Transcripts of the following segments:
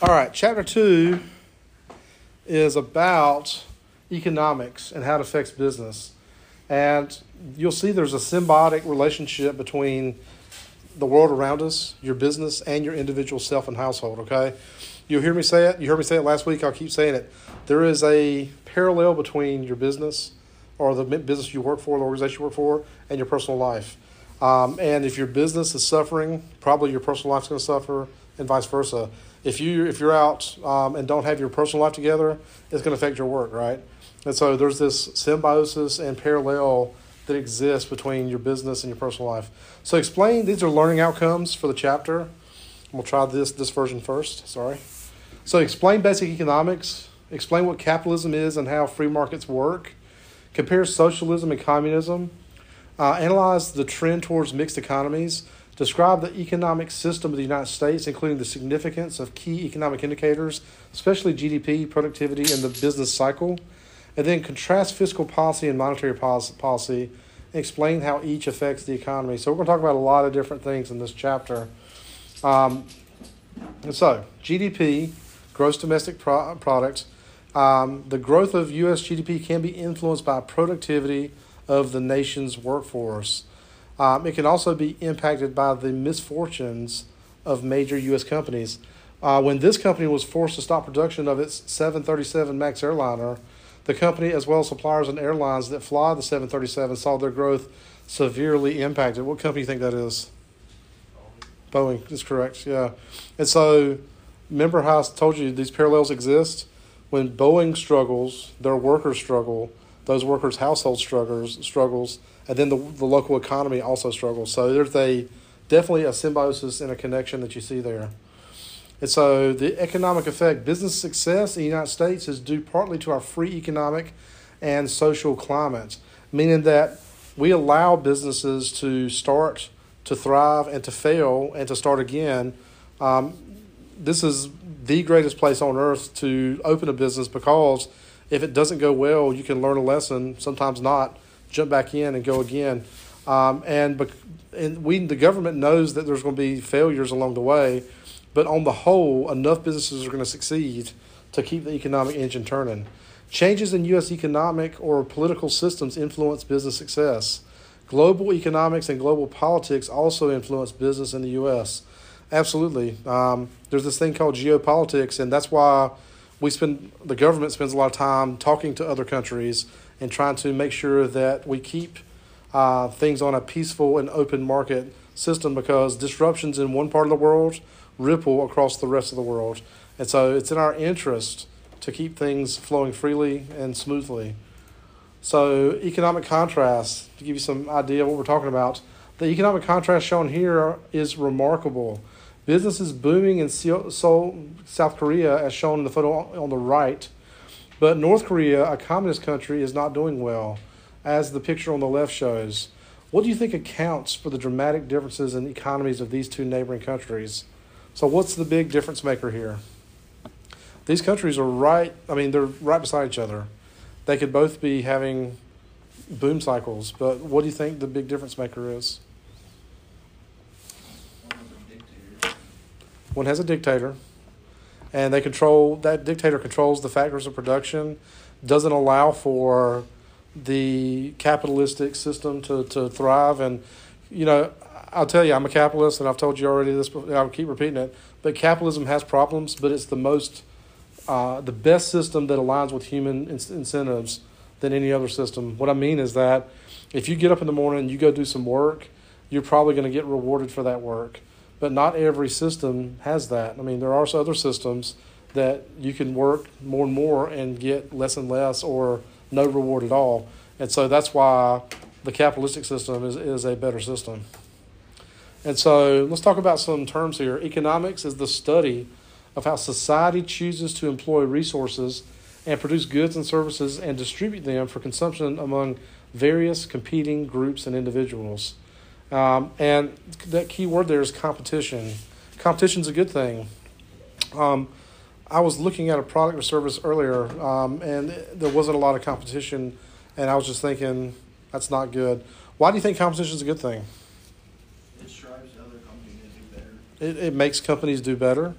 All right, chapter two is about economics and how it affects business. And you'll see there's a symbiotic relationship between the world around us, your business, and your individual self and household, okay? You'll hear me say it. You heard me say it last week. I'll keep saying it. There is a parallel between your business or the business you work for, the organization you work for, and your personal life. Um, and if your business is suffering, probably your personal life is going to suffer, and vice versa. If you if you're out um, and don't have your personal life together, it's going to affect your work, right? And so there's this symbiosis and parallel that exists between your business and your personal life. So explain these are learning outcomes for the chapter. We'll try this this version first. Sorry. So explain basic economics. Explain what capitalism is and how free markets work. Compare socialism and communism uh, analyze the trend towards mixed economies. Describe the economic system of the United States, including the significance of key economic indicators, especially GDP, productivity, and the business cycle. And then contrast fiscal policy and monetary policy and explain how each affects the economy. So, we're going to talk about a lot of different things in this chapter. Um, and so, GDP, gross domestic pro- product, um, the growth of U.S. GDP can be influenced by productivity of the nation's workforce. Um, it can also be impacted by the misfortunes of major U.S. companies. Uh, when this company was forced to stop production of its 737 MAX airliner, the company, as well as suppliers and airlines that fly the 737, saw their growth severely impacted. What company do you think that is? Boeing. Boeing is correct, yeah. And so, remember how I told you these parallels exist? When Boeing struggles, their workers struggle those workers' household struggles, struggles, and then the, the local economy also struggles. So there's a definitely a symbiosis and a connection that you see there. And so the economic effect, business success in the United States is due partly to our free economic and social climate, meaning that we allow businesses to start, to thrive, and to fail, and to start again. Um, this is the greatest place on earth to open a business because if it doesn't go well, you can learn a lesson. Sometimes not. Jump back in and go again. Um, and and we the government knows that there's going to be failures along the way, but on the whole, enough businesses are going to succeed to keep the economic engine turning. Changes in U.S. economic or political systems influence business success. Global economics and global politics also influence business in the U.S. Absolutely. Um, there's this thing called geopolitics, and that's why we spend the government spends a lot of time talking to other countries and trying to make sure that we keep uh, things on a peaceful and open market system because disruptions in one part of the world ripple across the rest of the world. And so it's in our interest to keep things flowing freely and smoothly. So, economic contrast, to give you some idea of what we're talking about, the economic contrast shown here is remarkable. Business is booming in Seoul, South Korea, as shown in the photo on the right. But North Korea, a communist country, is not doing well, as the picture on the left shows. What do you think accounts for the dramatic differences in economies of these two neighboring countries? So, what's the big difference maker here? These countries are right, I mean, they're right beside each other. They could both be having boom cycles, but what do you think the big difference maker is? One has a dictator, and they control that dictator controls the factors of production, doesn't allow for the capitalistic system to, to thrive. And, you know, I'll tell you, I'm a capitalist, and I've told you already this, I'll keep repeating it, but capitalism has problems, but it's the most, uh, the best system that aligns with human in- incentives than any other system. What I mean is that if you get up in the morning and you go do some work, you're probably going to get rewarded for that work but not every system has that. I mean, there are other systems that you can work more and more and get less and less or no reward at all. And so that's why the capitalistic system is, is a better system. And so let's talk about some terms here. Economics is the study of how society chooses to employ resources and produce goods and services and distribute them for consumption among various competing groups and individuals. Um, and that key word there is competition. Competition is a good thing. Um, I was looking at a product or service earlier, um, and there wasn't a lot of competition, and I was just thinking that's not good. Why do you think competition is a good thing? It strives other companies to do better. It, it makes companies do better.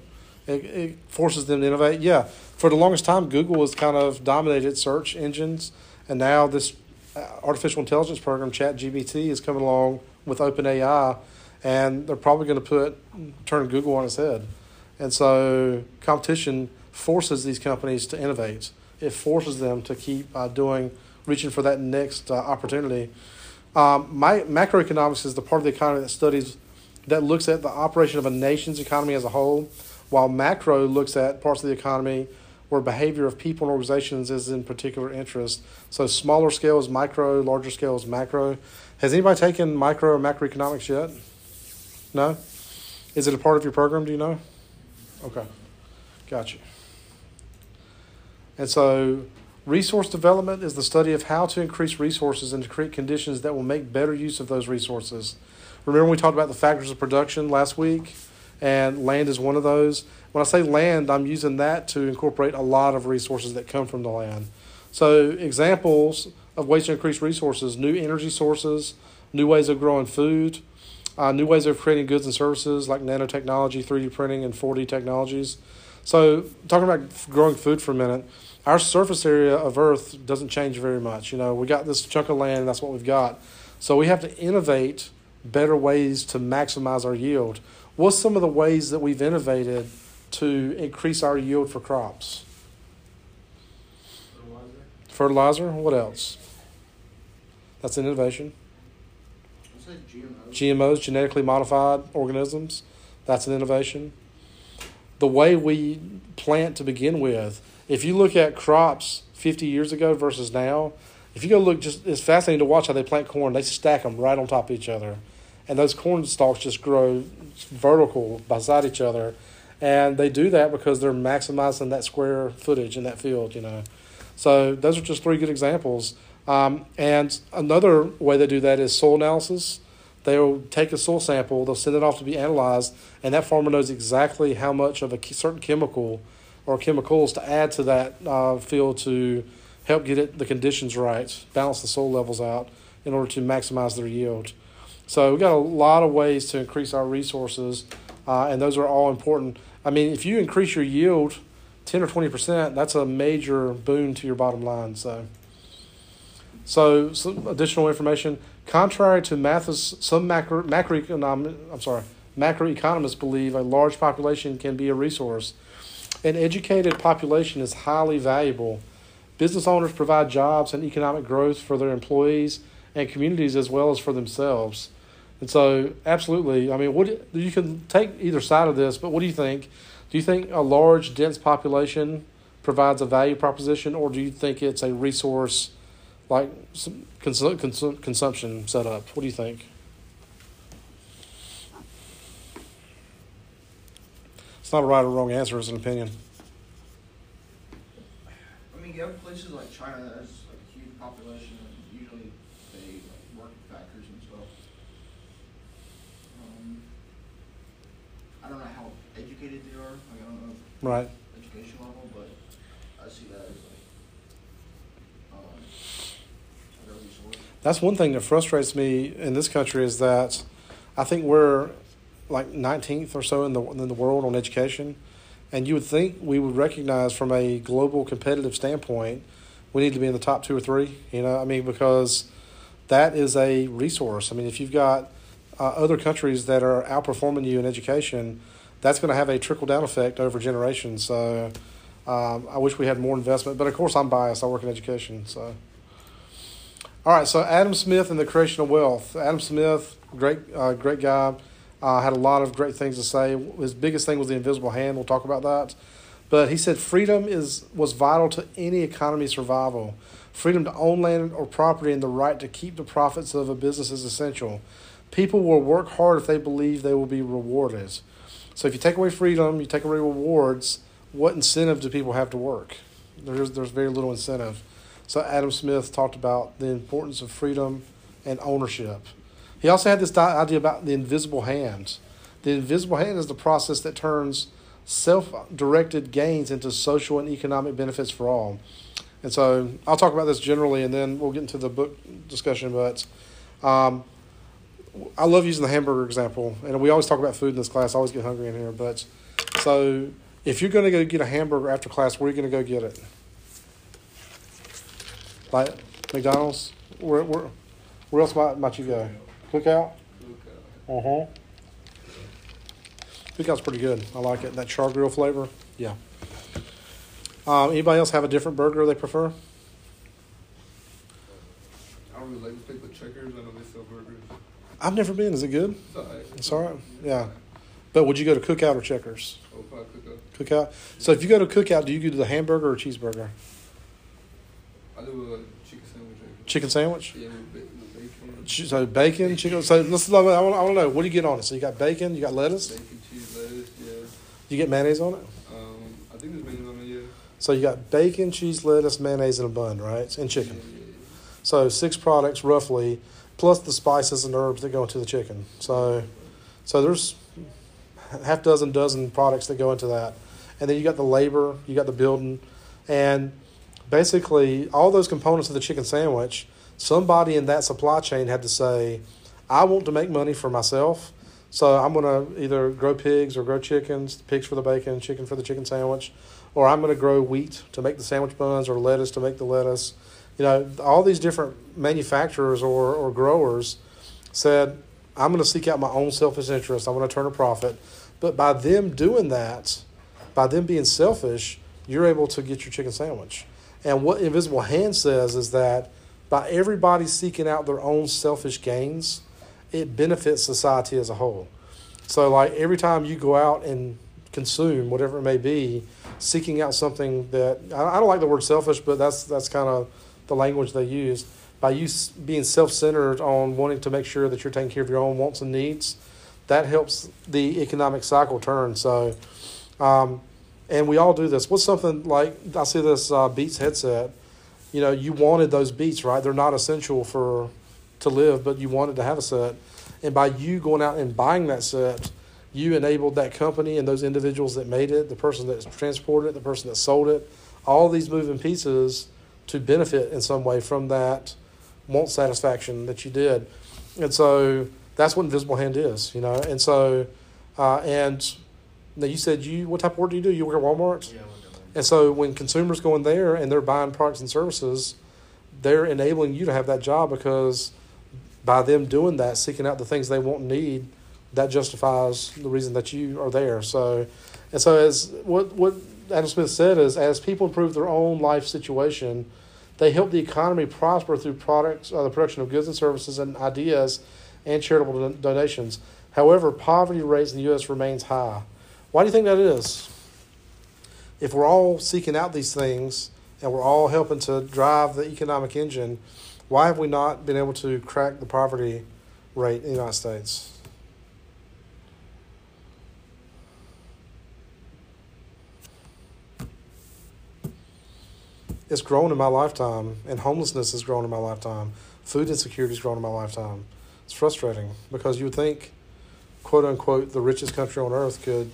It, it forces them to innovate. Yeah, for the longest time, Google has kind of dominated search engines, and now this uh, artificial intelligence program, ChatGPT, is coming along with OpenAI, and they're probably going to put turn Google on its head. And so competition forces these companies to innovate. It forces them to keep uh, doing, reaching for that next uh, opportunity. Um, my, macroeconomics is the part of the economy that studies, that looks at the operation of a nation's economy as a whole, while macro looks at parts of the economy where behavior of people and organizations is in particular interest. So smaller scale is micro, larger scale is macro. Has anybody taken micro or macroeconomics yet? No? Is it a part of your program? Do you know? Okay. Gotcha. And so, resource development is the study of how to increase resources and to create conditions that will make better use of those resources. Remember, we talked about the factors of production last week, and land is one of those. When I say land, I'm using that to incorporate a lot of resources that come from the land. So, examples of ways to increase resources new energy sources, new ways of growing food, uh, new ways of creating goods and services like nanotechnology, 3D printing, and 4D technologies. So, talking about growing food for a minute, our surface area of Earth doesn't change very much. You know, we got this chunk of land, that's what we've got. So, we have to innovate better ways to maximize our yield. What's some of the ways that we've innovated to increase our yield for crops? Fertilizer. Fertilizer. What else? That's an innovation. GMOs. GMOs, genetically modified organisms. That's an innovation. The way we plant to begin with, if you look at crops 50 years ago versus now, if you go look, just it's fascinating to watch how they plant corn. They stack them right on top of each other, and those corn stalks just grow vertical beside each other, and they do that because they're maximizing that square footage in that field. You know, so those are just three good examples. Um, and another way they do that is soil analysis. They'll take a soil sample, they'll send it off to be analyzed, and that farmer knows exactly how much of a certain chemical or chemicals to add to that uh, field to help get it the conditions right, balance the soil levels out in order to maximize their yield. So we've got a lot of ways to increase our resources, uh, and those are all important. I mean, if you increase your yield 10 or 20%, that's a major boon to your bottom line. So. So, some additional information. Contrary to Malthus, some macro, macroeconomic, I'm sorry, macroeconomists believe a large population can be a resource. An educated population is highly valuable. Business owners provide jobs and economic growth for their employees and communities as well as for themselves. And so, absolutely, I mean, what you can take either side of this, but what do you think? Do you think a large, dense population provides a value proposition, or do you think it's a resource? Like some cons- cons- consumption setup. What do you think? It's not a right or wrong answer; it's an opinion. I mean, you have places like China that has like a huge population, and usually they like, work in factories and stuff. Um, I don't know how educated they are. Like, I don't know. Right. That's one thing that frustrates me in this country is that I think we're like 19th or so in the in the world on education, and you would think we would recognize from a global competitive standpoint, we need to be in the top two or three. You know, I mean, because that is a resource. I mean, if you've got uh, other countries that are outperforming you in education, that's going to have a trickle down effect over generations. So. Um, I wish we had more investment, but of course I'm biased. I work in education, so. All right, so Adam Smith and the creation of wealth. Adam Smith, great, uh, great guy, uh, had a lot of great things to say. His biggest thing was the invisible hand. We'll talk about that. But he said freedom is was vital to any economy survival. Freedom to own land or property and the right to keep the profits of a business is essential. People will work hard if they believe they will be rewarded. So if you take away freedom, you take away rewards. What incentive do people have to work? There's there's very little incentive. So Adam Smith talked about the importance of freedom and ownership. He also had this idea about the invisible hand. The invisible hand is the process that turns self directed gains into social and economic benefits for all. And so I'll talk about this generally and then we'll get into the book discussion. But um, I love using the hamburger example. And we always talk about food in this class. I always get hungry in here. But so If you're going to go get a hamburger after class, where are you going to go get it? Like McDonald's? Where, where, where else might, might you go? Cookout? Uh huh. Cookout's pretty good. I like it. That char grill flavor. Yeah. Um, anybody else have a different burger they prefer? I don't really like to pick with Checkers. I know they sell burgers. I've never been. Is it good? It's alright. It's all right. Yeah. But would you go to Cookout or Checkers? Oh, probably cook up. Cookout. So if you go to Cookout, do you go to the hamburger or cheeseburger? I do a chicken sandwich. Chicken sandwich. Yeah, with, bacon. So bacon, chicken. So let's. I want. I want to know. What do you get on it? So you got bacon. You got lettuce. Bacon, cheese, lettuce. Yeah. You get mayonnaise on it. Um, I think there's mayonnaise on it. Yeah. So you got bacon, cheese, lettuce, mayonnaise, and a bun, right? And chicken. Yeah, yeah, yeah. So six products roughly, plus the spices and herbs that go into the chicken. So, so there's half dozen dozen products that go into that, and then you got the labor, you got the building, and basically all those components of the chicken sandwich. Somebody in that supply chain had to say, "I want to make money for myself." So I'm gonna either grow pigs or grow chickens, pigs for the bacon, chicken for the chicken sandwich, or I'm gonna grow wheat to make the sandwich buns or lettuce to make the lettuce. You know, all these different manufacturers or, or growers said, I'm going to seek out my own selfish interest. I'm going to turn a profit. But by them doing that, by them being selfish, you're able to get your chicken sandwich. And what Invisible Hand says is that by everybody seeking out their own selfish gains, it benefits society as a whole. So, like every time you go out and consume whatever it may be, seeking out something that I don't like the word selfish, but that's that's kind of the language they use. By you being self-centered on wanting to make sure that you're taking care of your own wants and needs, that helps the economic cycle turn. So, um, and we all do this. What's something like I see this uh, Beats headset? You know, you wanted those Beats, right? They're not essential for to live, but you wanted to have a set. And by you going out and buying that set, you enabled that company and those individuals that made it, the person that transported it, the person that sold it, all these moving pieces to benefit in some way from that want satisfaction that you did. And so that's what Invisible Hand is, you know. And so, uh, and now you said you, what type of work do you do? You work at Walmart? Yeah. And so when consumers go in there and they're buying products and services, they're enabling you to have that job because by them doing that, seeking out the things they want and need, that justifies the reason that you are there. So, and so as what what Adam Smith said is, as people improve their own life situation, they help the economy prosper through products, uh, the production of goods and services and ideas, and charitable donations. However, poverty rates in the U.S. remains high. Why do you think that is? If we're all seeking out these things and we're all helping to drive the economic engine, why have we not been able to crack the poverty rate in the United States? It's grown in my lifetime, and homelessness has grown in my lifetime. Food insecurity has grown in my lifetime. It's frustrating because you would think, quote unquote, the richest country on earth could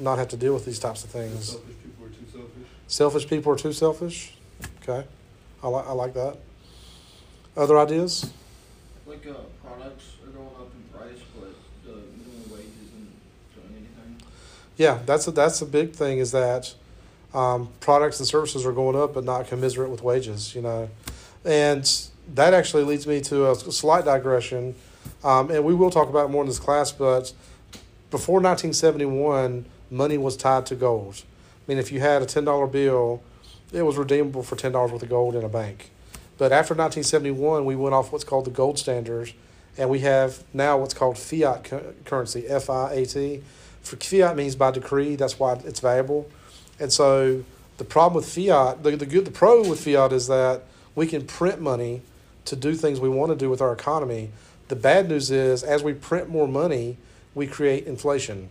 not have to deal with these types of things. selfish people are too selfish. Selfish people are too selfish. Okay, I like I like that. Other ideas? Like uh, products are going up in price, but the minimum wage isn't doing anything. Yeah, that's a, that's a big thing. Is that um, products and services are going up, but not commensurate with wages. You know, and that actually leads me to a slight digression. Um, and we will talk about it more in this class, but before 1971, money was tied to gold. I mean, if you had a $10 bill, it was redeemable for $10 worth of gold in a bank. But after 1971, we went off what's called the gold standards, and we have now what's called fiat cu- currency, F I A T. For fiat means by decree. That's why it's valuable. And so the problem with fiat, the, the good, the pro with fiat is that we can print money to do things we want to do with our economy. The bad news is, as we print more money, we create inflation.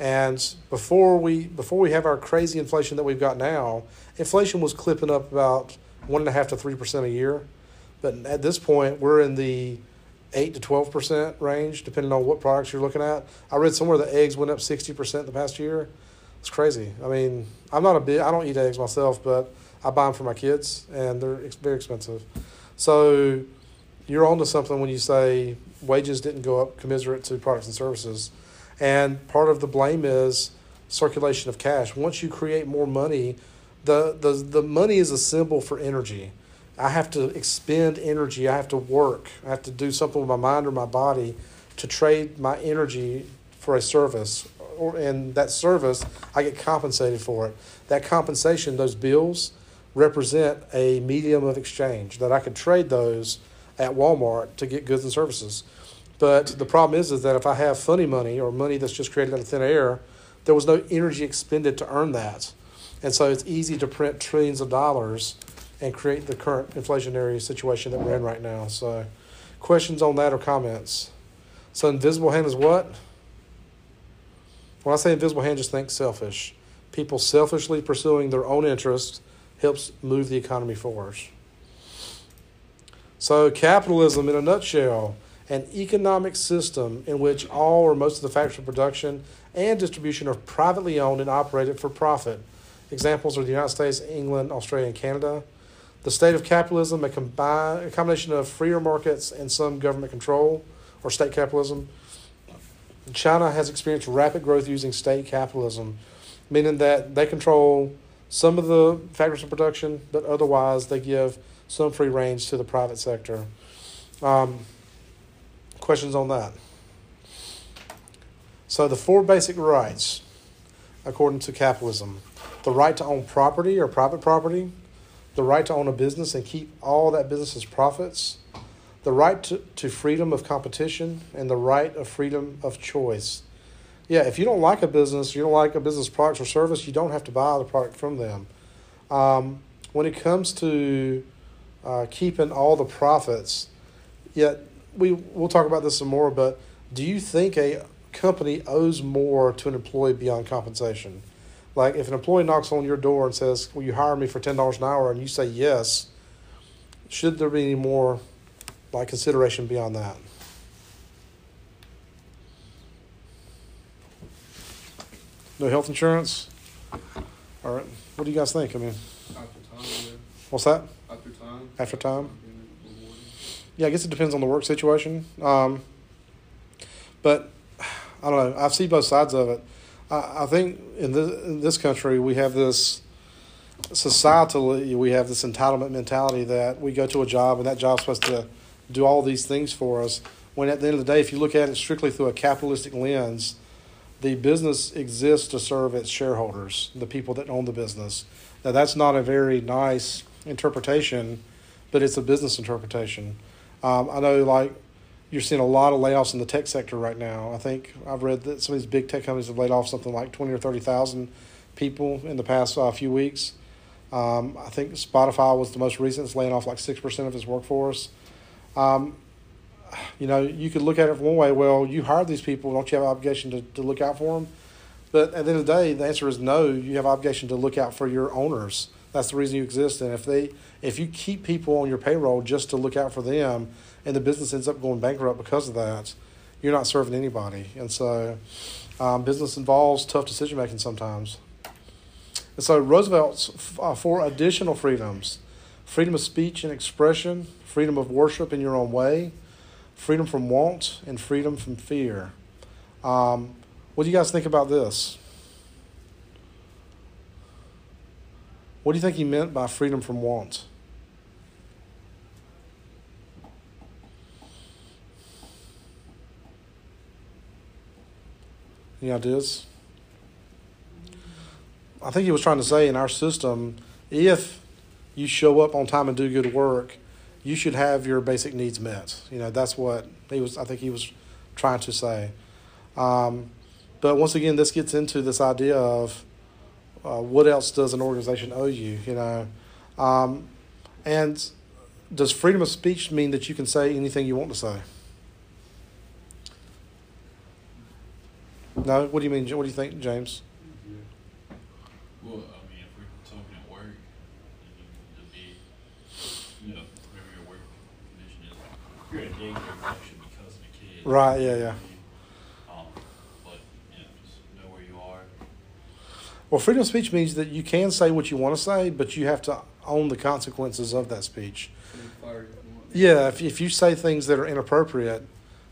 And before we before we have our crazy inflation that we've got now, inflation was clipping up about one and a half to three percent a year. But at this point, we're in the eight to twelve percent range, depending on what products you're looking at. I read somewhere that eggs went up sixty percent the past year. It's crazy. I mean, I'm not a big. I don't eat eggs myself, but I buy them for my kids, and they're very expensive. So you're onto something when you say wages didn't go up commensurate to products and services. And part of the blame is circulation of cash. Once you create more money, the, the, the money is a symbol for energy. I have to expend energy. I have to work. I have to do something with my mind or my body to trade my energy for a service. Or, and that service, I get compensated for it. That compensation, those bills, represent a medium of exchange that I could trade those at Walmart to get goods and services. But the problem is, is that if I have funny money or money that's just created out of thin air, there was no energy expended to earn that. And so it's easy to print trillions of dollars and create the current inflationary situation that we're in right now. So, questions on that or comments? So, invisible hand is what? When I say invisible hand, just think selfish. People selfishly pursuing their own interests helps move the economy forward. So, capitalism in a nutshell an economic system in which all or most of the factors of production and distribution are privately owned and operated for profit. Examples are the United States, England, Australia, and Canada. The state of capitalism, a, combine, a combination of freer markets and some government control, or state capitalism. China has experienced rapid growth using state capitalism, meaning that they control some of the factors of production, but otherwise they give some free range to the private sector. Um, questions on that? So, the four basic rights, according to capitalism the right to own property or private property, the right to own a business and keep all that business's profits, the right to, to freedom of competition, and the right of freedom of choice. Yeah, if you don't like a business, you don't like a business product or service, you don't have to buy the product from them. Um, when it comes to uh, keeping all the profits, yet we we'll talk about this some more. But do you think a company owes more to an employee beyond compensation? Like if an employee knocks on your door and says, "Will you hire me for ten dollars an hour?" and you say yes, should there be any more like consideration beyond that? No health insurance. All right. What do you guys think? I mean, After time, yeah. what's that? After time. After time? Yeah, I guess it depends on the work situation. Um, but I don't know. I see both sides of it. I, I think in this, in this country we have this societally we have this entitlement mentality that we go to a job and that job's supposed to do all these things for us. When at the end of the day, if you look at it strictly through a capitalistic lens, the business exists to serve its shareholders, the people that own the business. Now that's not a very nice interpretation, but it's a business interpretation. Um, I know, like you're seeing a lot of layoffs in the tech sector right now. I think I've read that some of these big tech companies have laid off something like twenty or thirty thousand people in the past uh, few weeks. Um, I think Spotify was the most recent, it's laying off like six percent of its workforce. Um, you know, you could look at it one way. Well, you hired these people, don't you have an obligation to, to look out for them? But at the end of the day, the answer is no. You have an obligation to look out for your owners. That's the reason you exist. And if they, if you keep people on your payroll just to look out for them, and the business ends up going bankrupt because of that, you're not serving anybody. And so, um, business involves tough decision making sometimes. And so, Roosevelt's uh, four additional freedoms: freedom of speech and expression, freedom of worship in your own way, freedom from want, and freedom from fear. Um, what do you guys think about this? What do you think he meant by freedom from want? Any ideas? I think he was trying to say in our system, if you show up on time and do good work, you should have your basic needs met. You know, that's what he was. I think he was trying to say. Um, but once again, this gets into this idea of uh, what else does an organization owe you? You know, um, and does freedom of speech mean that you can say anything you want to say? No. What do you mean? What do you think, James? Well, I mean, if we're talking at work, you need to be, you know, whatever your work condition is, if you're in daycare, you actually be cussing a kid. Right, yeah, yeah. Um, but, you know, just know where you are. Well, freedom of speech means that you can say what you want to say, but you have to own the consequences of that speech. Yeah, if, if you say things that are inappropriate,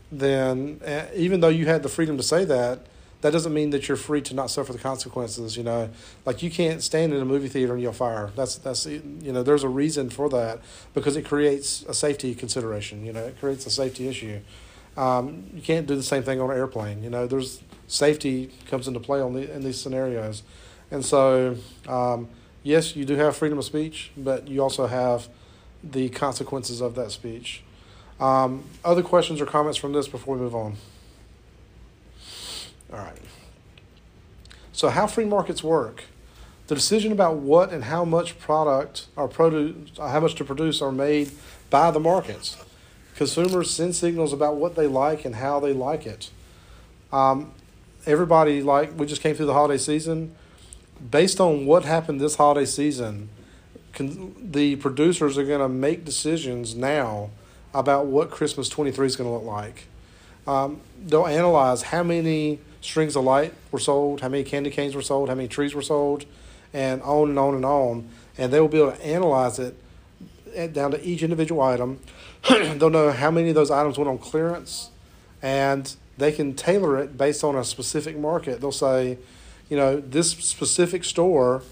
then uh, even though you had the freedom to say that, that doesn't mean that you're free to not suffer the consequences. You know, like you can't stand in a movie theater and yell fire. That's that's you know, there's a reason for that because it creates a safety consideration. You know, it creates a safety issue. Um, you can't do the same thing on an airplane. You know, there's safety comes into play on the in these scenarios, and so um, yes, you do have freedom of speech, but you also have the consequences of that speech. Um, other questions or comments from this before we move on? All right. So, how free markets work? The decision about what and how much product or produce, how much to produce, are made by the markets. Consumers send signals about what they like and how they like it. Um, everybody like we just came through the holiday season. Based on what happened this holiday season, con- the producers are going to make decisions now about what Christmas 23 is going to look like. Um, they'll analyze how many strings of light were sold, how many candy canes were sold, how many trees were sold, and on and on and on. And they will be able to analyze it down to each individual item. they'll know how many of those items went on clearance, and they can tailor it based on a specific market. They'll say, you know, this specific store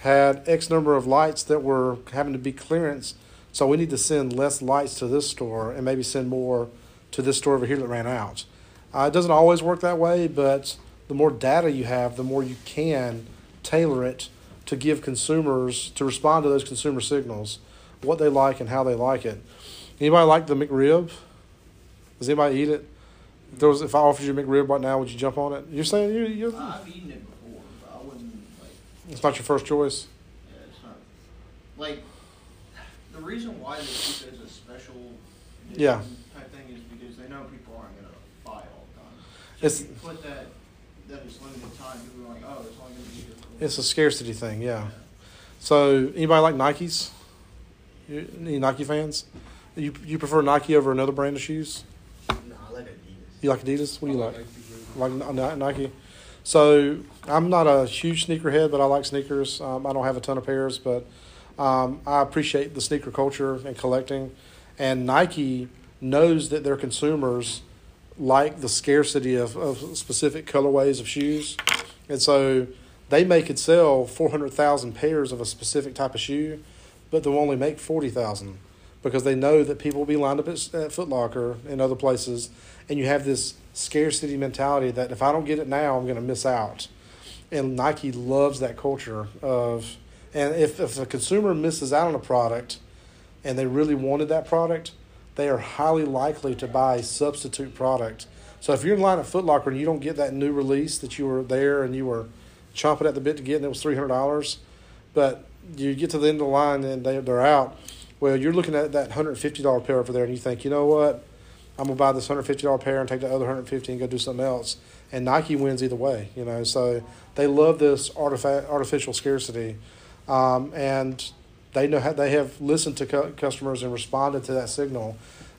had X number of lights that were having to be clearance, so we need to send less lights to this store and maybe send more to this store over here that ran out. Uh, it doesn't always work that way, but the more data you have, the more you can tailor it to give consumers to respond to those consumer signals, what they like and how they like it. Anybody like the McRib? Does anybody eat it? If there was, if I offered you a McRib right now, would you jump on it? You're saying you, you I've eaten it before, but I wouldn't like. It's not your first choice. Yeah, it's not like the reason why they keep it as a special edition Yeah. type thing is because they know people aren't gonna buy it all the time. So It's- if you put that that it's limited time, people are like, oh, it's only gonna be here for It's a scarcity thing, yeah. So anybody like Nikes? You, any Nike fans? You you prefer Nike over another brand of shoes? No, I like Adidas. You like Adidas? What do you I like? Nike. Like Ni- Nike. So I'm not a huge sneakerhead, but I like sneakers. Um, I don't have a ton of pairs, but um, I appreciate the sneaker culture and collecting. And Nike knows that their consumers like the scarcity of, of specific colorways of shoes, and so they make it sell four hundred thousand pairs of a specific type of shoe, but they'll only make forty thousand because they know that people will be lined up at, at Foot Locker and other places, and you have this scarcity mentality that if I don't get it now, I'm going to miss out. And Nike loves that culture of, and if if a consumer misses out on a product, and they really wanted that product, they are highly likely to buy a substitute product. So if you're in line at Foot Locker and you don't get that new release that you were there and you were chomping at the bit to get, and it was three hundred dollars, but you get to the end of the line and they they're out. Well, you're looking at that hundred fifty dollar pair over there, and you think, you know what, I'm gonna buy this hundred fifty dollar pair and take the other hundred fifty and go do something else. And Nike wins either way, you know. So they love this artifact, artificial scarcity, um, and they know how they have listened to cu- customers and responded to that signal.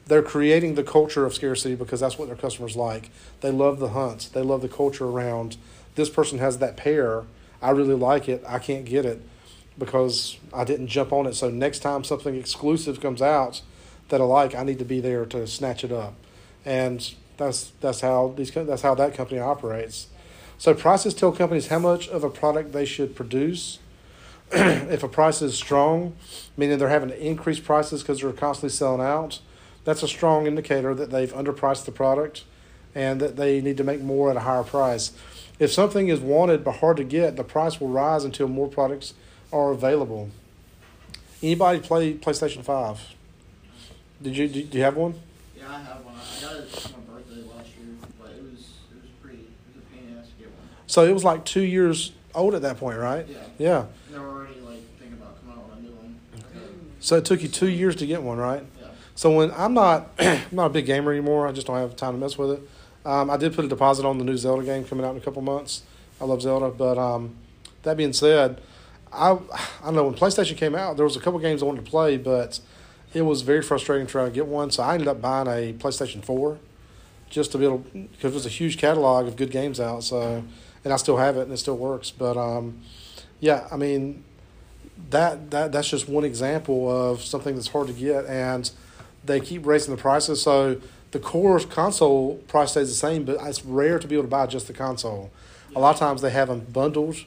They're creating the culture of scarcity because that's what their customers like. They love the hunts. They love the culture around this person has that pair. I really like it. I can't get it because I didn't jump on it. So next time something exclusive comes out that I like, I need to be there to snatch it up. And that's that's how these that's how that company operates. So prices tell companies how much of a product they should produce. if a price is strong, meaning they're having to increase prices because they're constantly selling out, that's a strong indicator that they've underpriced the product and that they need to make more at a higher price. If something is wanted but hard to get, the price will rise until more products are available. Anybody play PlayStation Five? Did you do you have one? Yeah, I have one. I got it for my birthday last year, but it was it was pretty. It was a pain in the ass to get one. So it was like two years old at that point, right? Yeah. Yeah. And they were already like thinking about coming out with a new one. So it took you two years to get one, right? Yeah. So when I'm not I'm not a big gamer anymore, I just don't have time to mess with it. Um, I did put a deposit on the new Zelda game coming out in a couple months. I love Zelda, but um, that being said, I I don't know when PlayStation came out, there was a couple games I wanted to play, but it was very frustrating trying to get one. So I ended up buying a PlayStation Four just to be able because there's a huge catalog of good games out. So and I still have it and it still works. But um, yeah, I mean that that that's just one example of something that's hard to get and they keep raising the prices so the core console price stays the same, but it's rare to be able to buy just the console. A lot of times they have them bundled.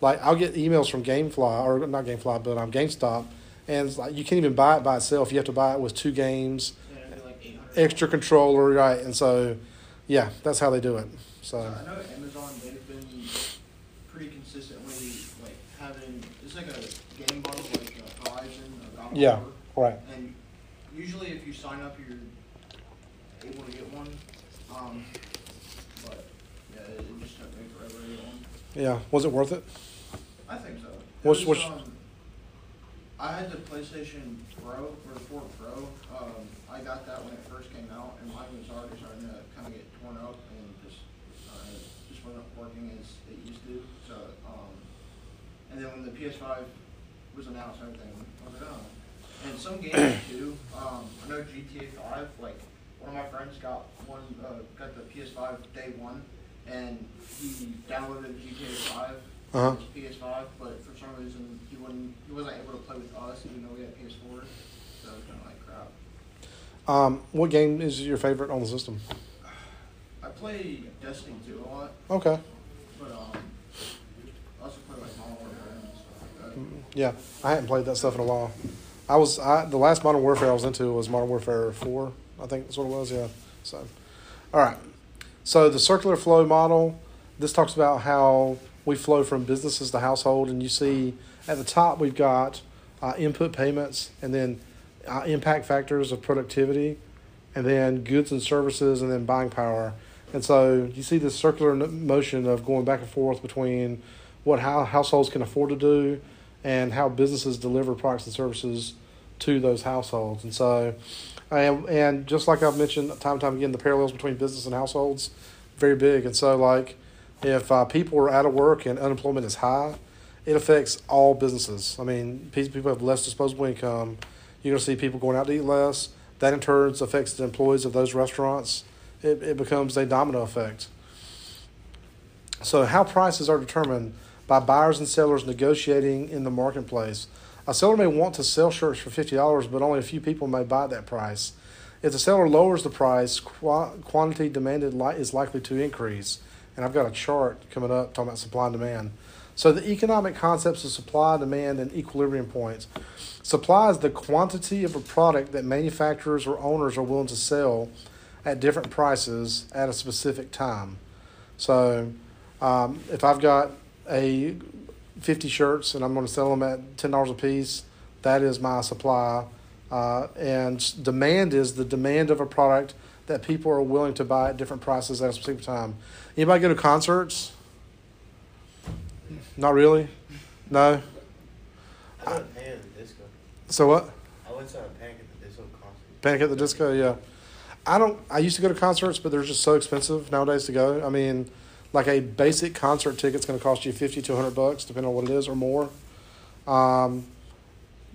Like I'll get emails from GameFly or not GameFly, but um, GameStop, and it's like you can't even buy it by itself. You have to buy it with two games, Yeah, it'd be like extra controller, right? And so, yeah, that's how they do it. So I know Amazon, they've been pretty consistently like having, it's like a game bundle like uh, Horizon or God Yeah. War. right, And usually if you sign up, you're able to get one. Um, but yeah, it, it just took me forever to get one. yeah, was it worth it? I think so. What's- what's- um, I had the PlayStation Pro or 4 Pro. Um, I got that when it first came out, and mine was already starting to kind of get torn up and just uh, just wasn't working as it used to. So, um, and then when the PS5 was announced, everything was like, oh. And some games too. Um, I know GTA 5. Like one of my friends got one, uh, got the PS5 day one, and he downloaded GTA 5 Uh-huh. on his PS5, but for some reason wouldn't, he wasn't able to play with us, even though we had PS4. So it was kind of like crap. Um, what game is your favorite on the system? I play Destiny 2 a lot, Okay, but um, I also play like Modern Warfare and stuff like that. yeah, I hadn't played that stuff in a while. I was I, the last Modern Warfare I was into was Modern Warfare Four, I think that's what it was. Yeah. So, all right. So the circular flow model. This talks about how we flow from businesses to household, and you see at the top we've got uh, input payments, and then uh, impact factors of productivity, and then goods and services, and then buying power. And so you see this circular motion of going back and forth between what how households can afford to do and how businesses deliver products and services to those households. And so, and, and just like I've mentioned time and time again, the parallels between business and households very big. And so, like, if uh, people are out of work and unemployment is high, it affects all businesses. I mean, pe- people have less disposable income. You're going to see people going out to eat less. That in turn affects the employees of those restaurants. It, it becomes a domino effect. So, how prices are determined by buyers and sellers negotiating in the marketplace. A seller may want to sell shirts for fifty dollars, but only a few people may buy at that price. If the seller lowers the price, qua- quantity demanded li- is likely to increase. And I've got a chart coming up talking about supply and demand. So the economic concepts of supply, demand, and equilibrium points. Supply is the quantity of a product that manufacturers or owners are willing to sell at different prices at a specific time. So um, if I've got a 50 shirts and I'm going to sell them at $10 a piece, that is my supply. Uh, and demand is the demand of a product that people are willing to buy at different prices at a specific time. Anybody go to concerts? Not really? No? I went pan at the disco. So what? I went to a Panic at the Disco concert. Panic at the Disco, yeah. I don't. I used to go to concerts, but they're just so expensive nowadays to go. I mean, like a basic concert ticket's going to cost you fifty to hundred bucks, depending on what it is, or more. Um,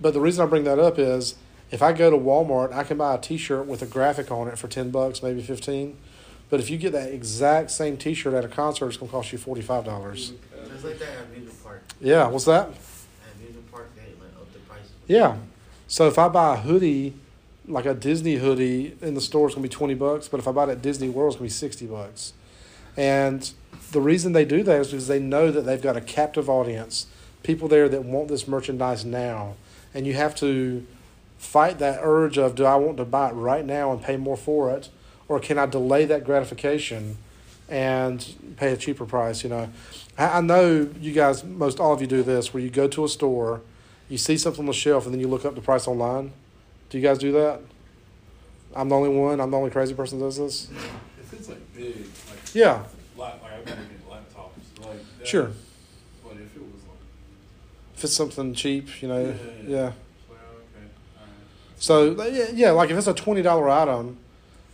but the reason I bring that up is if I go to Walmart, I can buy a T-shirt with a graphic on it for ten bucks, maybe fifteen. But if you get that exact same T-shirt at a concert, it's going to cost you forty five dollars. Just like that at amusement park. Yeah, what's that? At amusement park, they like up the price. Yeah. So if I buy a hoodie, like a Disney hoodie in the store, it's gonna be twenty bucks. But if I buy it at Disney World, it's gonna be sixty bucks. And the reason they do that is because they know that they've got a captive audience, people there that want this merchandise now, and you have to fight that urge of do I want to buy it right now and pay more for it, or can I delay that gratification and pay a cheaper price? You know, I, know you guys, most all of you do this, where you go to a store you see something on the shelf and then you look up the price online. Do you guys do that? I'm the only one. I'm the only crazy person that does this. If it's like big, like Yeah, like, like I've been looking at laptops, like that, sure. But if it was like, If it's something cheap, you know, Yeah. yeah. well, okay, alright. So yeah, yeah, like if it's a twenty dollar item,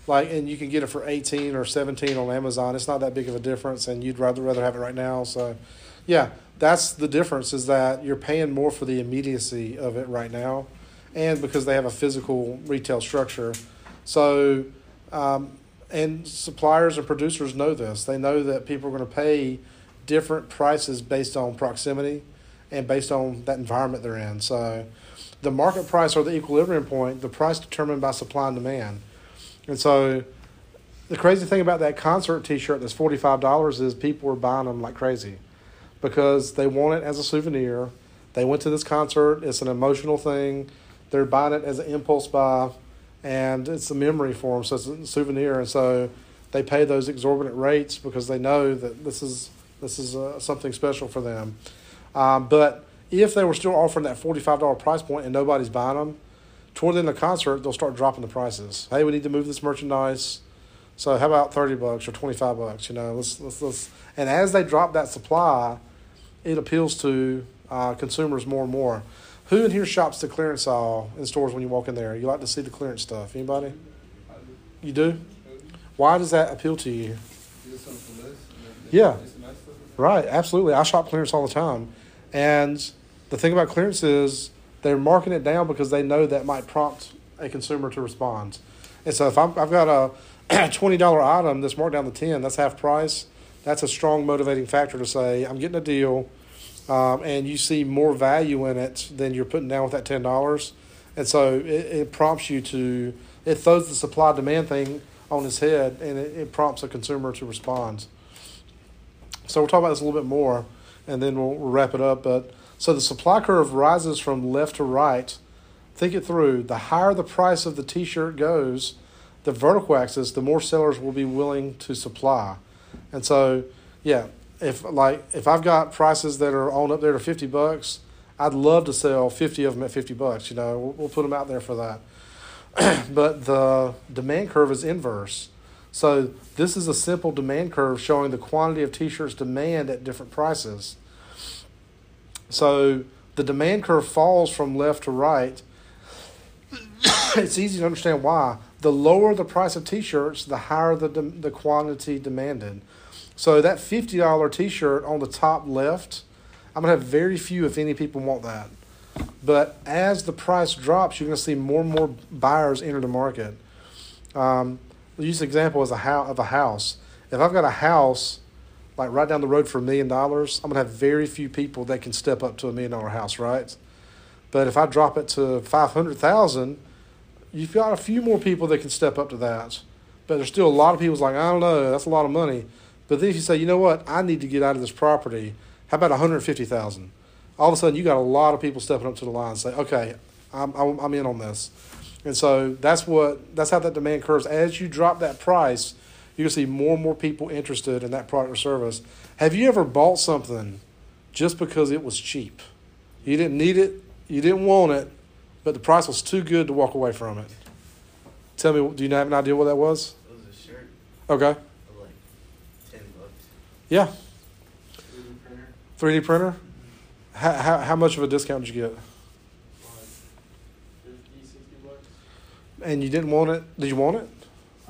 like and you can get it for eighteen or seventeen on Amazon, it's not that big of a difference, and you'd rather rather have it right now. So, yeah, that's the difference is that you're paying more for the immediacy of it right now, and because they have a physical retail structure. So, um, and suppliers and producers know this. They know that people are going to pay different prices based on proximity and based on that environment they're in. So, the market price or the equilibrium point, the price determined by supply and demand. And so the crazy thing about that concert T-shirt that's forty five dollars is people are buying them like crazy because they want it as a souvenir. They went to this concert. It's an emotional thing. They're buying it as an impulse buy, and it's a memory for them. So it's a souvenir, and so they pay those exorbitant rates because they know that this is this is uh, something special for them. Um, but if they were still offering that forty five dollar price point and nobody's buying them, toward the end of the concert they'll start dropping the prices. Hey, we need to move this merchandise. So how about thirty bucks or twenty five bucks? You know, let's let's let's. And as they drop that supply, it appeals to uh, consumers more and more. Who in here shops the clearance aisle in stores when you walk in there? You like to see the clearance stuff. Anybody? You do? Why does that appeal to you? Yeah. Right, absolutely. I shop clearance all the time. And the thing about clearance is they're marking it down because they know that might prompt a consumer to respond. And so if I'm, I've got a $20 item that's marked down to 10, that's half price. That's a strong motivating factor to say, I'm getting a deal. Um, and you see more value in it than you're putting down with that $10. And so it, it prompts you to, it throws the supply demand thing on its head and it, it prompts a consumer to respond. So we'll talk about this a little bit more, and then we'll, we'll wrap it up. But so the supply curve rises from left to right. Think it through. The higher the price of the T-shirt goes, the vertical axis, the more sellers will be willing to supply. And so, yeah, if like if I've got prices that are on up there to fifty bucks, I'd love to sell fifty of them at fifty bucks. You know, we'll, we'll put them out there for that. but the demand curve is inverse. So this is a simple demand curve showing the quantity of t-shirts demand at different prices. So the demand curve falls from left to right. it's easy to understand why. The lower the price of t-shirts, the higher the dem- the quantity demanded. So that fifty dollar t-shirt on the top left, I'm gonna have very few, if any, people want that. But as the price drops, you're gonna see more and more buyers enter the market. Um, use an example as a house of a house. If I've got a house like right down the road for a million dollars, I'm gonna have very few people that can step up to a million dollar house, right? But if I drop it to five hundred thousand, you've got a few more people that can step up to that. But there's still a lot of people's like, I don't know, that's a lot of money. But then if you say, you know what, I need to get out of this property, how about one hundred fifty thousand? All of a sudden, you got a lot of people stepping up to the line and say, okay, I'm, I'm, I'm in on this. And so that's what that's how that demand curves. As you drop that price, you're gonna see more and more people interested in that product or service. Have you ever bought something just because it was cheap? You didn't need it, you didn't want it, but the price was too good to walk away from it. Tell me, do you have an idea what that was? It was a shirt Okay, for like ten bucks. yeah, 3D printer. 3D printer. Mm-hmm. How, how, how much of a discount did you get? Like 50, 60 bucks. And you didn't want it? Did you want it?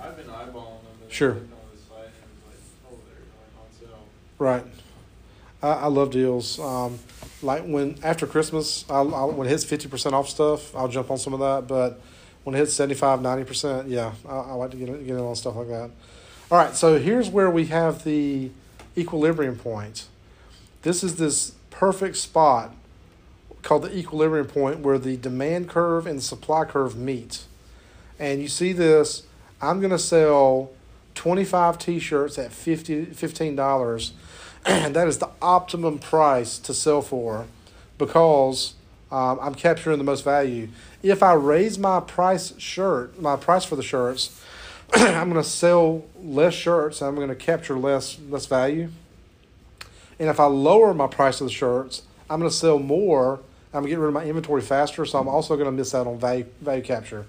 I've been eyeballing them. and I Sure. looked on the site and it was like, oh, they're like on sale. Right. I, I love deals. Um, like when after Christmas, I'll, I'll, when it hits fifty percent off stuff, I'll jump on some of that. But when it hits 75 90 percent, yeah, I, I like to get in- get in on stuff like that. All right, so here's where we have the equilibrium point. This is this perfect spot called the equilibrium point where the demand curve and the supply curve meet. And you see this, I'm going to sell 25 t-shirts at 50 $15 and that is the optimum price to sell for because um, I'm capturing the most value. If I raise my price shirt, my price for the shirts, I'm going to sell less shirts and I'm going to capture less less value. And if I lower my price of the shirts, I'm going to sell more. I'm going to get rid of my inventory faster, so I'm also going to miss out on value value capture.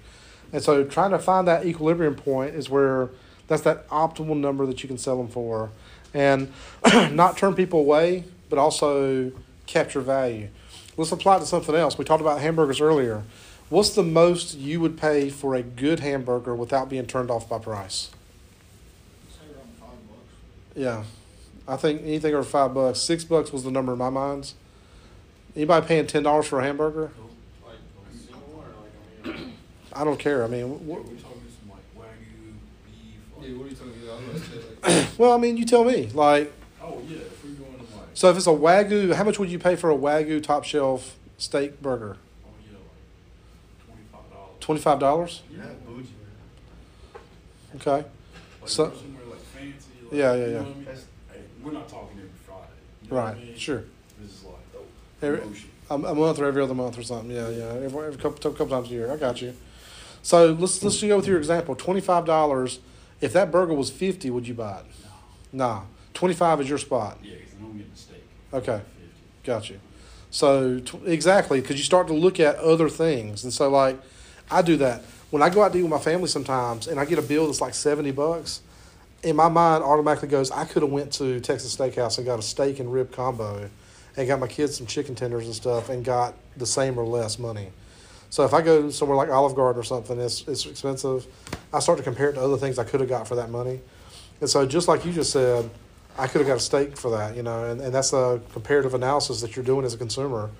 And so, trying to find that equilibrium point is where that's that optimal number that you can sell them for, and not turn people away, but also capture value. Let's apply it to something else. We talked about hamburgers earlier. What's the most you would pay for a good hamburger without being turned off by price? Say around five bucks. Yeah, I think anything over five bucks. Six bucks was the number in my mind. Anybody paying ten dollars for a hamburger? Like a single one or like a meal? I don't care. I mean, Yeah, what are you talking about? I was about to say, like, well, I mean, you tell me. Like, oh yeah, if we're going to like, so if it's a wagyu, how much would you pay for a wagyu top shelf steak burger? oh yeah, like twenty five dollars. Twenty five dollars. You're bougie, Okay. Like So- go somewhere like fancy. Like, Yeah, yeah, you know yeah. what I mean? That's- Hey, we're not talking every Friday. You know what I Right. mean? Sure. This is like Every, promotion. a, a month or every other month or something. Yeah, yeah. Every, every couple, couple times a year. I got you. So let's let's go with your example. Twenty five dollars. If that burger was fifty, would you buy it? No. Nah. Twenty five is your spot. Yeah, because I'm getting a steak. Okay. 50. Got you. So t- exactly, because you start to look at other things, and so like I do that when I go out to eat with my family sometimes, and I get a bill that's like seventy bucks. In my mind, automatically goes, I could have went to Texas Steakhouse and got a steak and rib combo, and got my kids some chicken tenders and stuff, and got the same or less money. So if I go somewhere like Olive Garden or something, it's it's expensive. I start to compare it to other things I could have got for that money, and so just like you just said, I could have got a steak for that, you know, and, and that's a comparative analysis that you're doing as a consumer.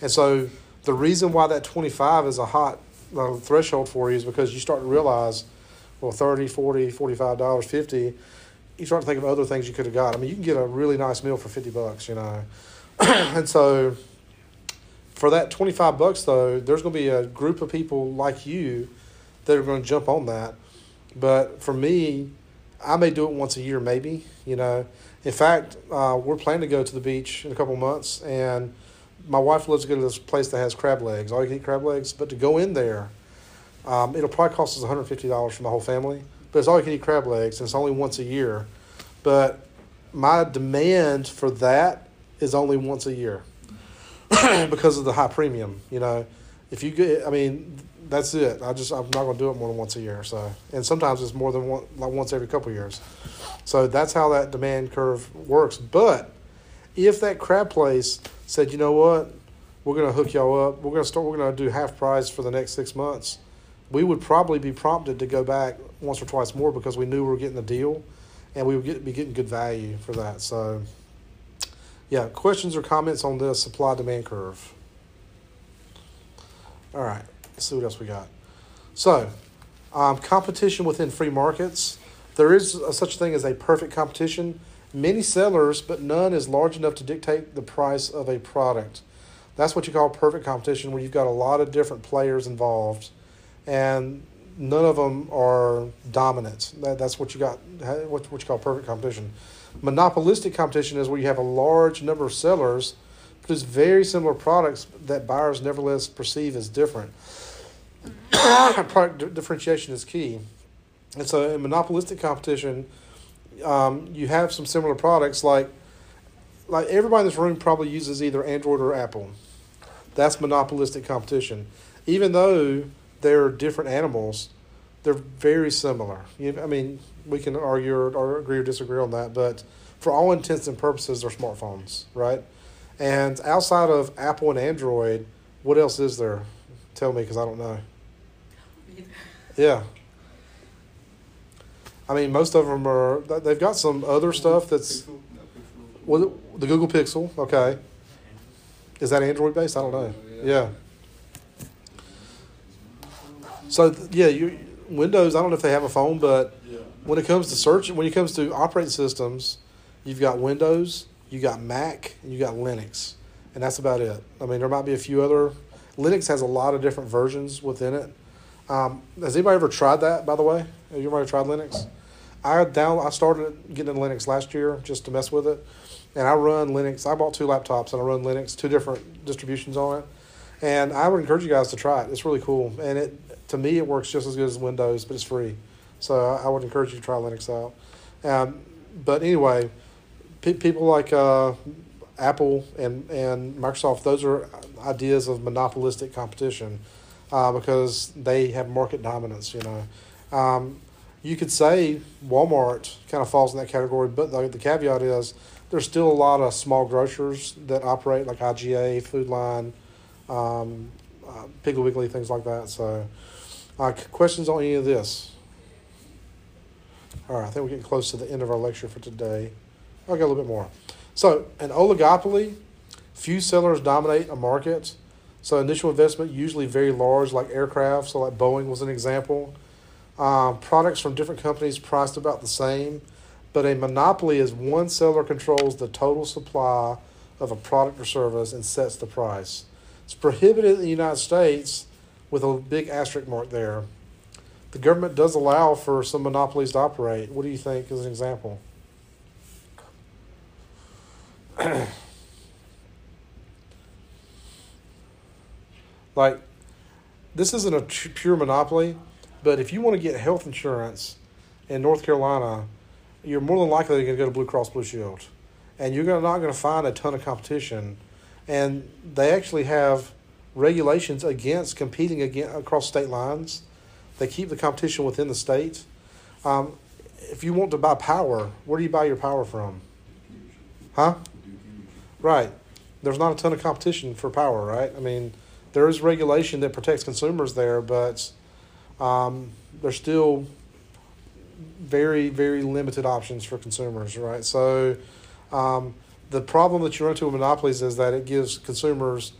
And so the reason why that 25 is a hot uh, threshold for you is because you start to realize, well, 30, 40, 45 dollars, 50, you start to think of other things you could have got. I mean, you can get a really nice meal for 50 bucks, you know. and so for that 25 bucks though, there's going to be a group of people like you that are going to jump on that. But for me, I may do it once a year, maybe, you know. In fact, uh, we're planning to go to the beach in a couple months, and my wife loves to go to this place that has crab legs, all you can eat crab legs. But to go in there, um, it'll probably cost us $150 for my whole family. But it's all you can eat crab legs, and it's only once a year. But my demand for that is only once a year because of the high premium. You know, if you get, I mean, that's it. I just I'm not to do it more than once a year. So, and sometimes it's more than one, like once every couple years. So that's how that demand curve works. But if that crab place said, you know what, we're to hook y'all up, we're to start, we're to do half price for the next six months, we would probably be prompted to go back once or twice more because we knew we were getting the deal, and we would get, be getting good value for that. So, yeah, questions or comments on this supply demand curve? All right, let's see what else we got. So, um, competition within free markets. There is a, such thing as a perfect competition. Many sellers, but none is large enough to dictate the price of a product. That's what you call perfect competition, where you've got a lot of different players involved, and none of them are dominant. That, that's what you got. What, what you call perfect competition. Monopolistic competition is where you have a large number of sellers produce very similar products that buyers nevertheless perceive as different. Product di- differentiation is key. And so in monopolistic competition, um, you have some similar products like like everybody in this room probably uses either Android or Apple. That's monopolistic competition. Even though they're different animals, they're very similar. You, I mean, we can argue or, or agree or disagree on that, but for all intents and purposes, they're smartphones, right? And outside of Apple and Android, what else is there? Tell me, because I don't know. Yeah. I mean, most of them are. They've got some other stuff that's. Was it the Google Pixel? Okay. Is that Android based? I don't know. Yeah. So yeah, you Windows. I don't know if they have a phone, but. When it comes to search, when it comes to operating systems, you've got Windows, you got Mac, and you got Linux, and that's about it. I mean, there might be a few other. Linux has a lot of different versions within it. Um, has anybody ever tried that? By the way, have you ever tried Linux? I down. I started getting into Linux last year just to mess with it, and I run Linux. I bought two laptops and I run Linux, two different distributions on it, and I would encourage you guys to try it. It's really cool, and it to me it works just as good as Windows, but it's free. So I would encourage you to try Linux out. Um, but anyway, pe- people like uh, Apple and, and Microsoft, those are ideas of monopolistic competition uh, because they have market dominance. You know, um, you could say Walmart kind of falls in that category, but the, the caveat is there's still a lot of small grocers that operate like IGA, Food Lion, um, uh, Piggly Wiggly, things like that. So, uh, questions on any of this? All right, I think we're getting close to the end of our lecture for today. I'll get a little bit more. So, an oligopoly, few sellers dominate a market. So, initial investment usually very large, like aircraft. So, like Boeing was an example. Um, products from different companies priced about the same, but a monopoly is one seller controls the total supply of a product or service and sets the price. It's prohibited in the United States with a big asterisk mark there. The government does allow for some monopolies to operate. What do you think as an example? like, this isn't a pure monopoly, but if you want to get health insurance in North Carolina, you're more than likely going to go to Blue Cross Blue Shield, and you're not going to find a ton of competition. And they actually have regulations against competing again across state lines. They keep the competition within the state. Um, if you want to buy power, where do you buy your power from? Huh? Right. There's not a ton of competition for power, right? I mean, there is regulation that protects consumers there, but um, there's still very, very limited options for consumers, right? So um, the problem that you run into with monopolies is that it gives consumers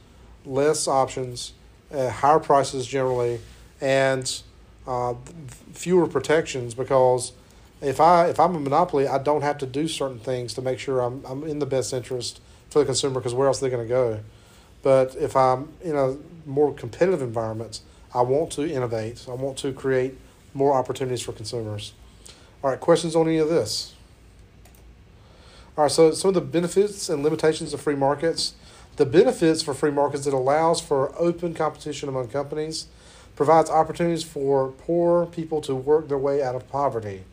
less options, uh, higher prices generally, and uh, fewer protections because if I if I'm a monopoly, I don't have to do certain things to make sure I'm I'm in the best interest for the consumer because where else are they going to go? But if I'm in a more competitive environment, I want to innovate. I want to create more opportunities for consumers. All right, questions on any of this? All right, so some of the benefits and limitations of free markets. The benefits for free markets it allows for open competition among companies, provides opportunities for poor people to work their way out of poverty.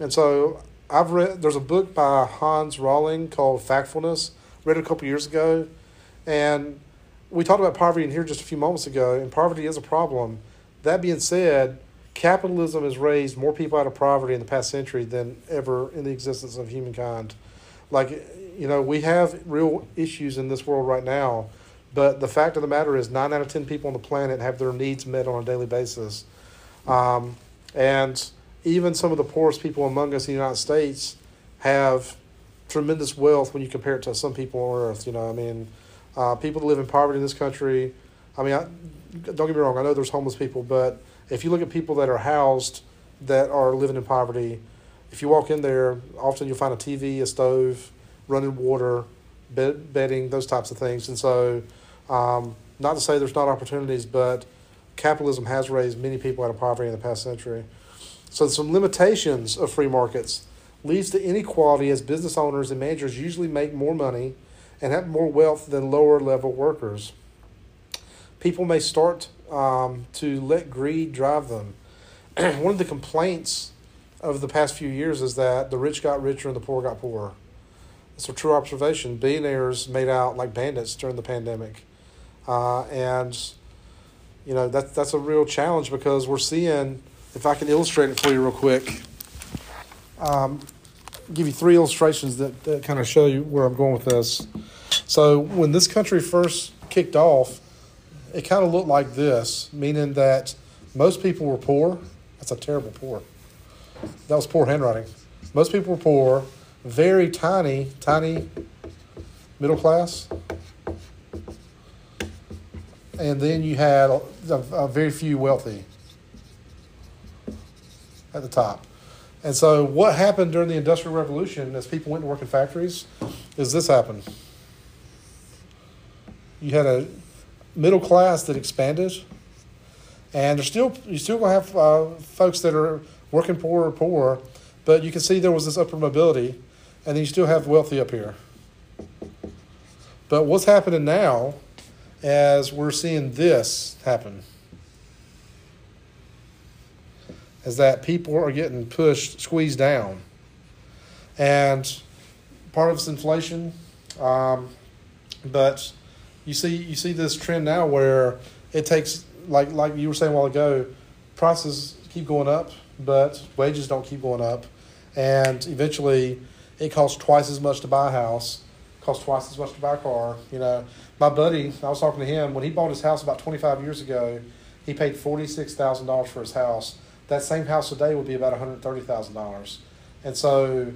And so I've read there's a book by Hans Rosling called Factfulness. Read it a couple years ago, and we talked about poverty in here just a few moments ago, and poverty is a problem. That being said, capitalism has raised more people out of poverty in the past century than ever in the existence of humankind. Like, you know, we have real issues in this world right now, but the fact of the matter is, nine out of ten people on the planet have their needs met on a daily basis. Um, and even some of the poorest people among us in the United States have tremendous wealth when you compare it to some people on earth. You know, I mean, uh, people that live in poverty in this country. I mean, I, don't get me wrong. I know there's homeless people, but if you look at people that are housed that are living in poverty, if you walk in there, often you'll find a TV, a stove, running water, bed, bedding, those types of things. And so, um, not to say there's not opportunities, but capitalism has raised many people out of poverty in the past century. So, some limitations of free markets leads to inequality as business owners and managers usually make more money and have more wealth than lower level workers. People may start um, to let greed drive them. One of the complaints of the past few years is that the rich got richer and the poor got poorer. It's a true observation. Billionaires made out like bandits during the pandemic. Uh, and, you know, that, that's a real challenge because we're seeing, if I can illustrate it for you real quick, um, give you three illustrations that, that kind of show you where I'm going with this. So, when this country first kicked off, it kind of looked like this, meaning that most people were poor. That's a terrible poor. That was poor handwriting. Most people were poor, very tiny, tiny middle class. And then you had a, a very few wealthy at the top. And so, what happened during the Industrial Revolution as people went to work in factories is this happened. You had a middle class that expanded, and there's still you still gonna have uh, folks that are working poor or poor, but you can see there was this upper mobility, and then you still have wealthy up here. But what's happening now, as we're seeing this happen, is that people are getting pushed, squeezed down, and part of it's inflation, um, but you see you see this trend now where it takes like like you were saying a while ago, prices keep going up, but wages don't keep going up, and eventually it costs twice as much to buy a house, costs twice as much to buy a car. You know, my buddy, I was talking to him when he bought his house about twenty five years ago. He paid forty six thousand dollars for his house. That same house today would be about one hundred thirty thousand dollars, and so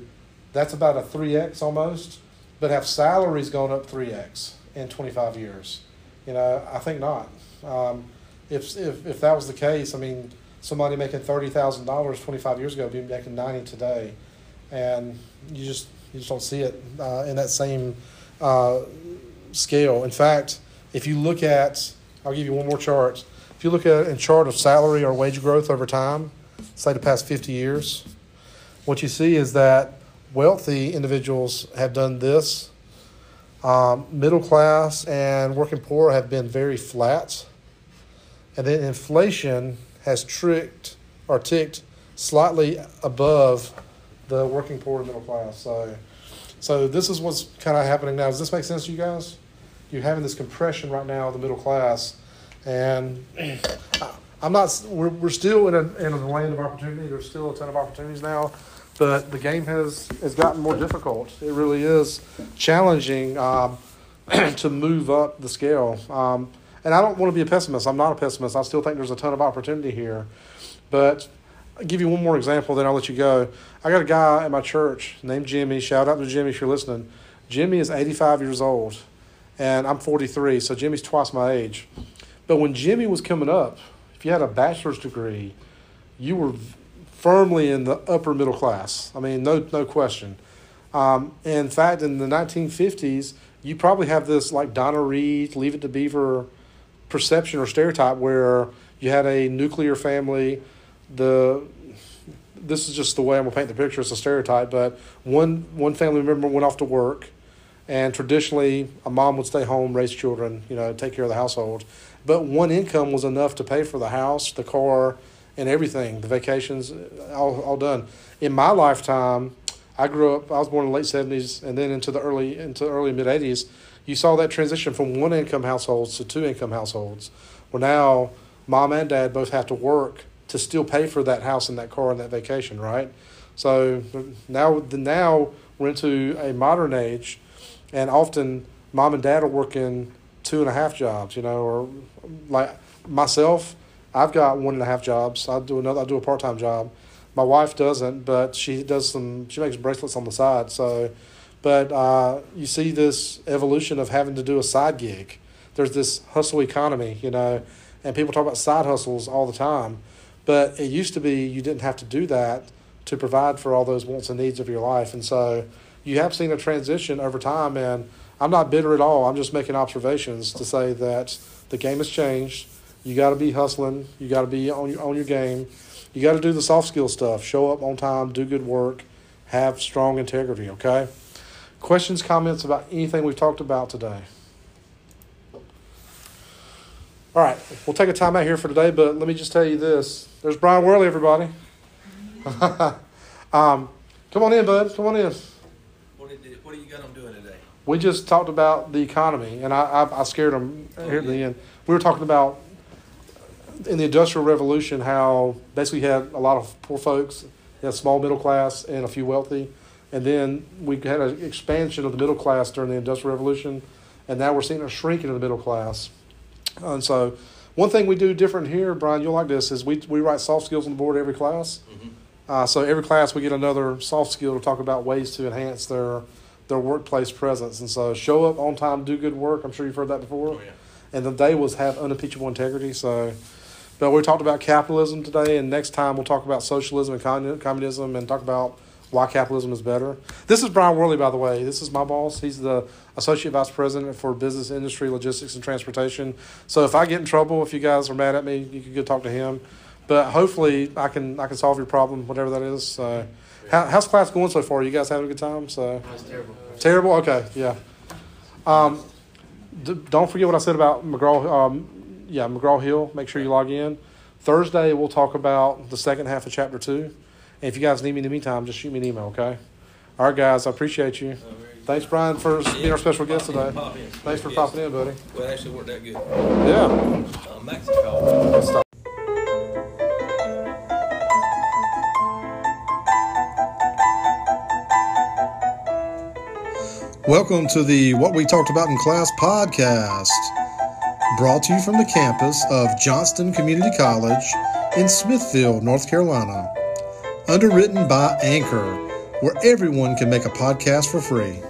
that's about a three x almost. But have salaries gone up three x? in 25 years? You know, I think not. Um, if, if, if that was the case, I mean, somebody making $30,000 25 years ago would be making 90 today. And you just, you just don't see it uh, in that same uh, scale. In fact, if you look at, I'll give you one more chart. if you look at a chart of salary or wage growth over time, say the past 50 years, what you see is that wealthy individuals have done this. Um, middle class and working poor have been very flat. And then inflation has tricked or ticked slightly above the working poor and middle class. So, so this is what's kind of happening now. Does this make sense to you guys? You're having this compression right now of the middle class, and I'm not. We're, we're still in a in a land of opportunity. There's still a ton of opportunities now, but the game has has gotten more difficult. It really is challenging um, to move up the scale. Um, and I don't want to be a pessimist. I'm not a pessimist. I still think there's a ton of opportunity here, but I'll give you one more example, then I'll let you go. I got a guy at my church named Jimmy. Shout out to Jimmy if you're listening. Jimmy is 85 years old, and I'm 43, so Jimmy's twice my age. But when Jimmy was coming up, if you had a bachelor's degree, you were firmly in the upper middle class. I mean, no, no question. Um, in fact, in the 1950s, you probably have this like Donna Reed, Leave It to Beaver perception or stereotype where you had a nuclear family. The this is just the way I'm gonna paint the picture. It's a stereotype, but one one family member went off to work, and traditionally a mom would stay home, raise children, you know, take care of the household. But one income was enough to pay for the house, the car, and everything, the vacations, all, all done. In my lifetime, I grew up. I was born in the late seventies, and then into the early into the early mid eighties. You saw that transition from one income households to two income households, where now mom and dad both have to work to still pay for that house and that car and that vacation, right? So now, now we're into a modern age, and often mom and dad are working two and a half jobs, you know, or like myself, I've got one and a half jobs. I do another. I do a part time job. My wife doesn't, but she does some. She makes bracelets on the side. So, but uh, you see this evolution of having to do a side gig. There's this hustle economy, you know, and people talk about side hustles all the time. But it used to be you didn't have to do that to provide for all those wants and needs of your life. And so you have seen a transition over time. And I'm not bitter at all. I'm just making observations to say that the game has changed. You got to be hustling. You got to be on your, on your game. You got to do the soft skill stuff. Show up on time, do good work, have strong integrity, okay? Questions, comments about anything we've talked about today? All right, we'll take a time out here for today, but let me just tell you this. There's Brian Worley, everybody. um, come on in, bud. Come on in. What did, what do you got them doing today? We just talked about the economy, and I, I, I scared them here at the end. We were talking about in the Industrial Revolution how basically you had a lot of poor folks, you had small middle class, and a few wealthy. And then we had an expansion of the middle class during the Industrial Revolution, and now we're seeing a shrinking of the middle class. And so, one thing we do different here, Brian, you'll like this, is we, we write soft skills on the board every class. Uh, so every class we get another soft skill to talk about ways to enhance their their workplace presence. And so show up on time, do good work. I'm sure you've heard that before. Oh, yeah. And the day was have unimpeachable integrity. So, but we talked about capitalism today, and next time we'll talk about socialism and communism and talk about why capitalism is better. This is Brian Worley, by the way. This is my boss. He's the associate vice president for business, industry, logistics, and transportation. So if I get in trouble, if you guys are mad at me, you can go talk to him. But hopefully, I can I can solve your problem, whatever that is. So, how, how's class going so far? You guys having a good time? So. That's terrible. Terrible. Okay. Yeah. Um, d- don't forget what I said about McGraw. Um, yeah, McGraw Hill. Make sure you log in. Thursday we'll talk about the second half of chapter two. And if you guys need me in the meantime, just shoot me an email. Okay. All right, guys. I appreciate you. Thanks, Brian, for being our special guest today. Thanks for popping in, buddy. Well, it actually worked out good. Yeah. Uh, Max called. Welcome to the What We Talked About in Class podcast, brought to you from the campus of Johnston Community College in Smithfield, North Carolina. Underwritten by Anchor, where everyone can make a podcast for free.